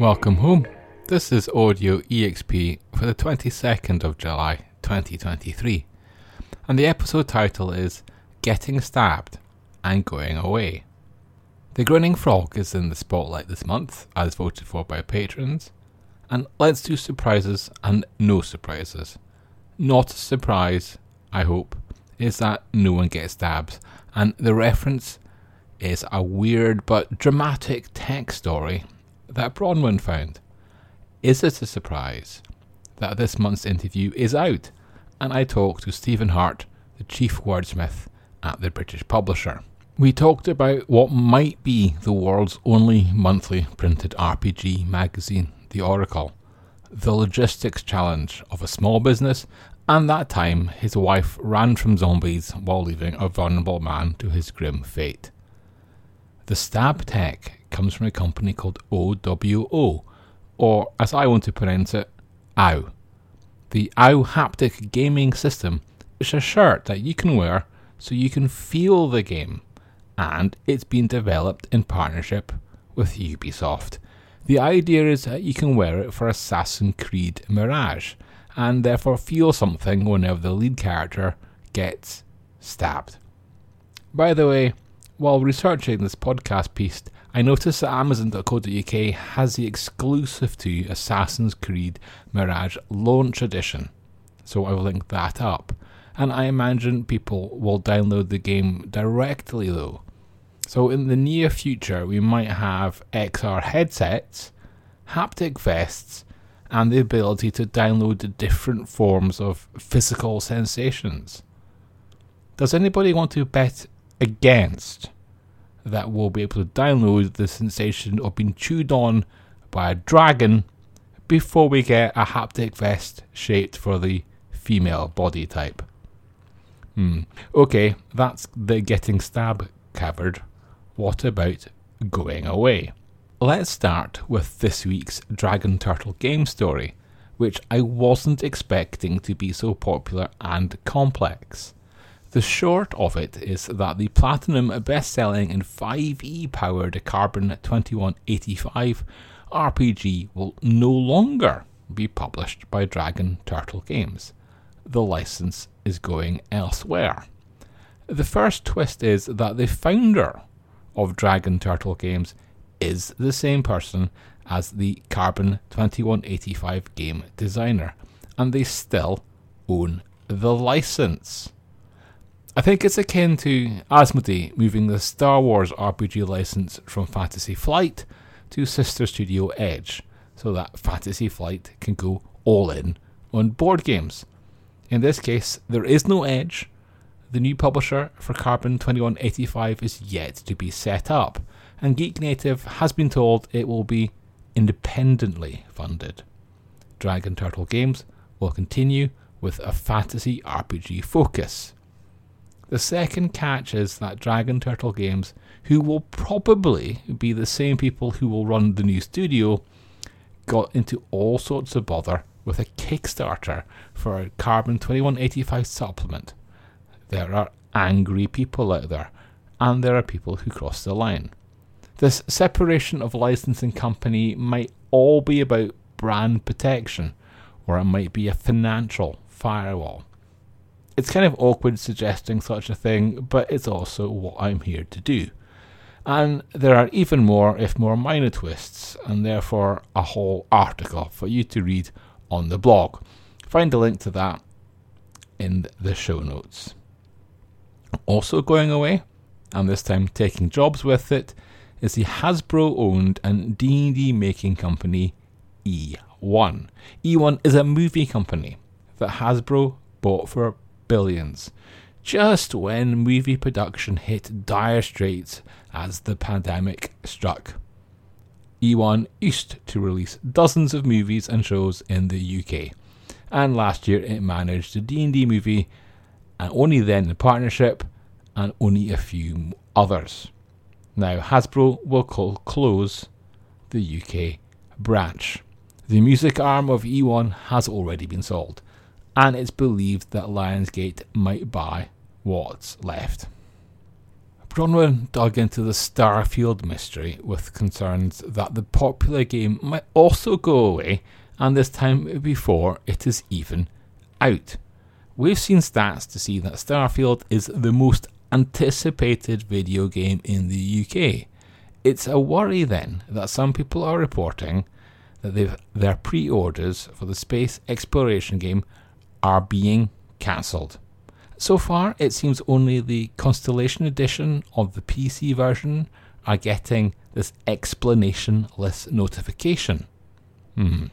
Welcome home. This is Audio EXP for the 22nd of July 2023, and the episode title is Getting Stabbed and Going Away. The Grinning Frog is in the spotlight this month, as voted for by patrons, and let's do surprises and no surprises. Not a surprise, I hope, is that no one gets stabbed, and the reference is a weird but dramatic tech story that Bronwyn found. Is it a surprise that this month's interview is out and I talked to Stephen Hart, the chief wordsmith at the British publisher? We talked about what might be the world's only monthly printed RPG magazine, The Oracle, the logistics challenge of a small business, and that time his wife ran from zombies while leaving a vulnerable man to his grim fate. The stab tech comes from a company called OWO, or as I want to pronounce it, OW. The OW Haptic Gaming System is a shirt that you can wear so you can feel the game, and it's been developed in partnership with Ubisoft. The idea is that you can wear it for Assassin's Creed Mirage, and therefore feel something whenever the lead character gets stabbed. By the way, while researching this podcast piece, I noticed that Amazon.co.uk has the exclusive to Assassin's Creed Mirage Launch Edition, so I will link that up. And I imagine people will download the game directly though. So in the near future, we might have XR headsets, haptic vests, and the ability to download different forms of physical sensations. Does anybody want to bet against that will be able to download the sensation of being chewed on by a dragon before we get a haptic vest shaped for the female body type. Hmm. Okay, that's the getting stabbed covered. What about going away? Let's start with this week's Dragon Turtle game story, which I wasn't expecting to be so popular and complex. The short of it is that the platinum best selling and 5e powered Carbon 2185 RPG will no longer be published by Dragon Turtle Games. The license is going elsewhere. The first twist is that the founder of Dragon Turtle Games is the same person as the Carbon 2185 game designer, and they still own the license. I think it's akin to Asmodee moving the Star Wars RPG license from Fantasy Flight to Sister Studio Edge, so that Fantasy Flight can go all in on board games. In this case, there is no Edge. The new publisher for Carbon 2185 is yet to be set up, and Geek Native has been told it will be independently funded. Dragon Turtle Games will continue with a fantasy RPG focus. The second catch is that Dragon Turtle Games, who will probably be the same people who will run the new studio, got into all sorts of bother with a Kickstarter for a Carbon 2185 supplement. There are angry people out there, and there are people who cross the line. This separation of licensing company might all be about brand protection, or it might be a financial firewall. It's kind of awkward suggesting such a thing, but it's also what I'm here to do. And there are even more, if more minor twists, and therefore a whole article for you to read on the blog. Find a link to that in the show notes. Also going away, and this time taking jobs with it, is the Hasbro owned and D&D making company eOne. eOne is a movie company that Hasbro bought for billions, just when movie production hit dire straits as the pandemic struck. eOne used to release dozens of movies and shows in the UK, and last year it managed a D&D movie, and only then in partnership, and only a few others. Now Hasbro will close the UK branch. The music arm of eOne has already been sold, and it's believed that Lionsgate might buy what's left. Bronwyn dug into the Starfield mystery with concerns that the popular game might also go away, and this time before it is even out. We've seen stats to see that Starfield is the most anticipated video game in the UK. It's a worry then that some people are reporting that their pre orders for the space exploration game are being cancelled. So far, it seems only the Constellation Edition of the PC version are getting this explanationless notification. Hmm.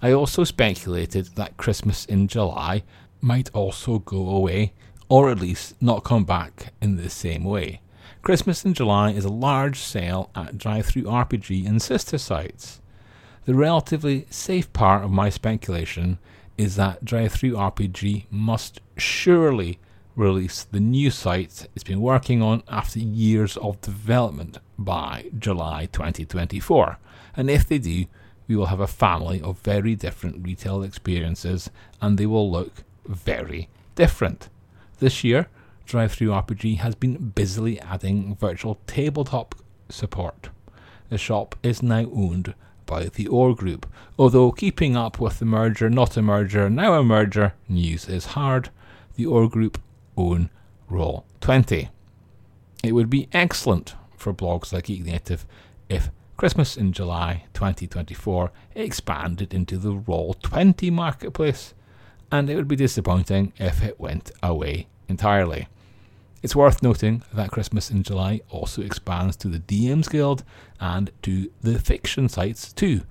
I also speculated that Christmas in July might also go away, or at least not come back in the same way. Christmas in July is a large sale at DriveThruRPG and sister sites. The relatively safe part of my speculation is that DriveThruRPG must surely release the new site it's been working on after years of development by July 2024. And if they do, we will have a family of very different retail experiences and they will look very different. This year, DriveThruRPG has been busily adding virtual tabletop support. The shop is now owned by the OR Group. Although keeping up with the merger, not a merger, now a merger news is hard, the OR Group own Roll20. It would be excellent for blogs like Geek Native if Christmas in July 2024 expanded into the Roll20 marketplace, and it would be disappointing if it went away entirely. It's worth noting that Christmas in July also expands to the DMs Guild and to the fiction sites too.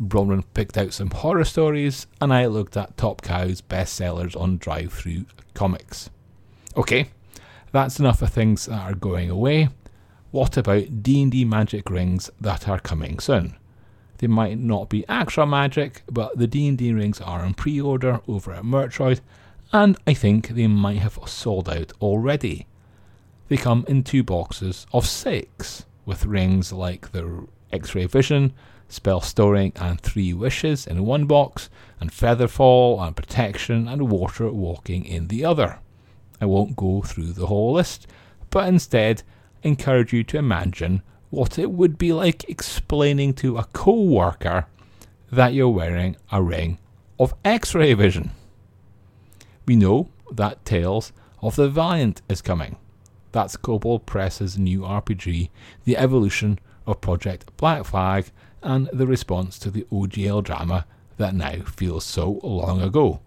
Bronwyn picked out some horror stories, and I looked at Top Cow's bestsellers on DriveThru Comics. Okay, that's enough of things that are going away. What about D&D magic rings that are coming soon? They might not be actual magic, but the D&D rings are on pre-order over at Merchoid, and I think they might have sold out already. They come in two boxes of six, with rings like the X ray vision, spell storing, and three wishes in one box, and feather fall and protection, and water walking in the other. I won't go through the whole list, but instead encourage you to imagine what it would be like explaining to a co worker that you're wearing a ring of X ray vision. We know that Tales of the Valiant is coming. That's Kobold Press's new RPG, the evolution of Project Black Flag, and the response to the OGL drama that now feels so long ago.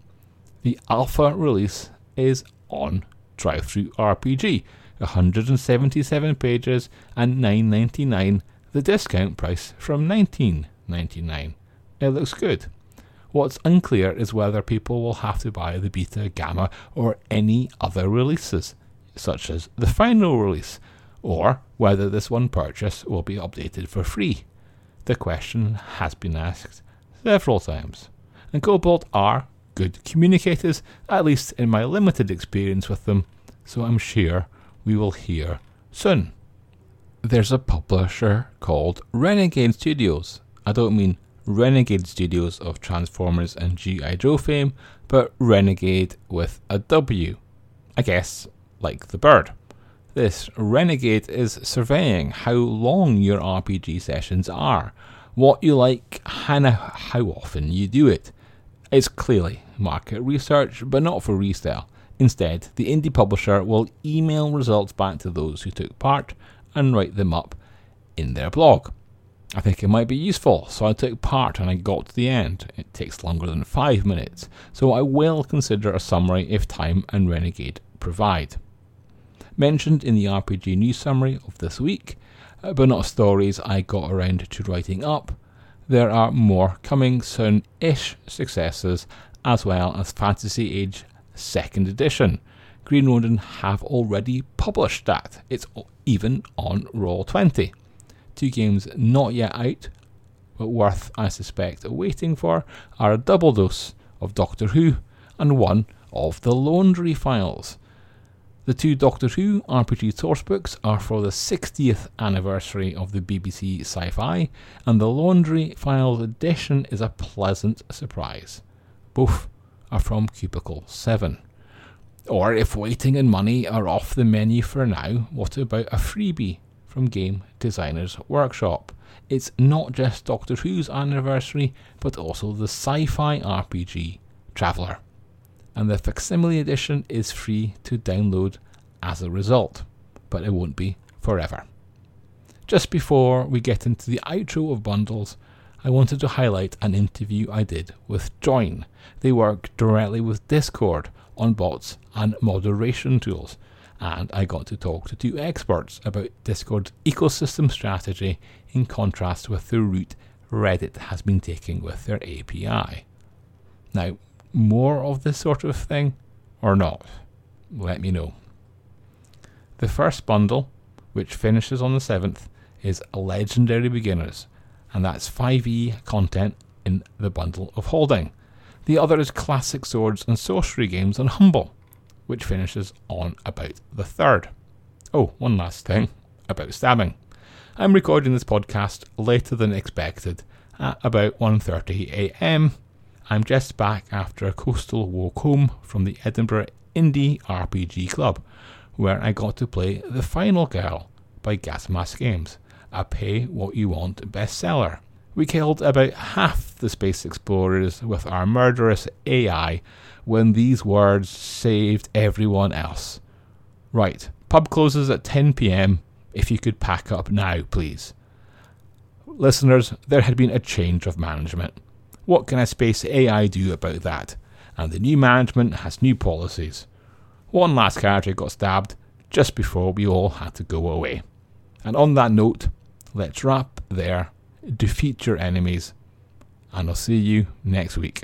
The alpha release is on Drive Through DriveThruRPG, 177 pages and 9.99, the discount price from 19.99. It looks good. What's unclear is whether people will have to buy the beta, gamma, or any other releases, such as the final release, or whether this one purchase will be updated for free. The question has been asked several times, and Kobold are good communicators, at least in my limited experience with them, so I'm sure we will hear soon. There's a publisher called Wrenegade Studios. I don't mean Renegade Studios of Transformers and G.I. Joe fame, but Wrenegade with a W. I guess like the bird. This Wrenegade is surveying how long your RPG sessions are, what you like, and how often you do it. It's clearly market research, but not for resale. Instead, the indie publisher will email results back to those who took part and write them up in their blog. I think it might be useful, so I took part and I got to the end. It takes longer than five minutes, so I will consider a summary if time and Wrenegade provide. Mentioned in the RPG news summary of this week, uh, but not stories I got around to writing up, there are more coming soon ish successes as well as Fantasy Age 2nd edition. Green have already published that. It's even on Roll20. Two games not yet out, but worth, I suspect, waiting for are a double dose of Doctor Who and one of the Laundry Files. The two Doctor Who RPG sourcebooks are for the 60th anniversary of the BBC Sci Fi, and the Laundry Files edition is a pleasant surprise. Both are from Cubicle 7. Or if waiting and money are off the menu for now, what about a freebie from Game Designers Workshop? It's not just Doctor Who's anniversary, but also the sci fi RPG Traveller. And the facsimile edition is free to download as a result, but it won't be forever. Just before we get into the outro of bundles, I wanted to highlight an interview I did with Join. They work directly with Discord on bots and moderation tools, and I got to talk to two experts about Discord's ecosystem strategy in contrast with the route Reddit has been taking with their API. Now, more of this sort of thing or not? Let me know. The first bundle, which finishes on the 7th, is Legendary Beginners, and that's 5e content in the bundle of holding. The other is Classic Swords and Sorcery Games on Humble, which finishes on about the 3rd. Oh, one last thing about stabbing. I'm recording this podcast later than expected at about 1:30 a.m. I'm just back after a coastal walk home from the Edinburgh Indie RPG Club, where I got to play The Final Girl by Gasmask Games, a pay what you want bestseller. We killed about half the space explorers with our murderous AI when these words saved everyone else. Right, pub closes at 10 pm. If you could pack up now, please. Listeners, there had been a change of management. What can a space AI do about that? And the new management has new policies. One last character got stabbed just before we all had to go away. And on that note, let's wrap there defeat your enemies, and I'll see you next week.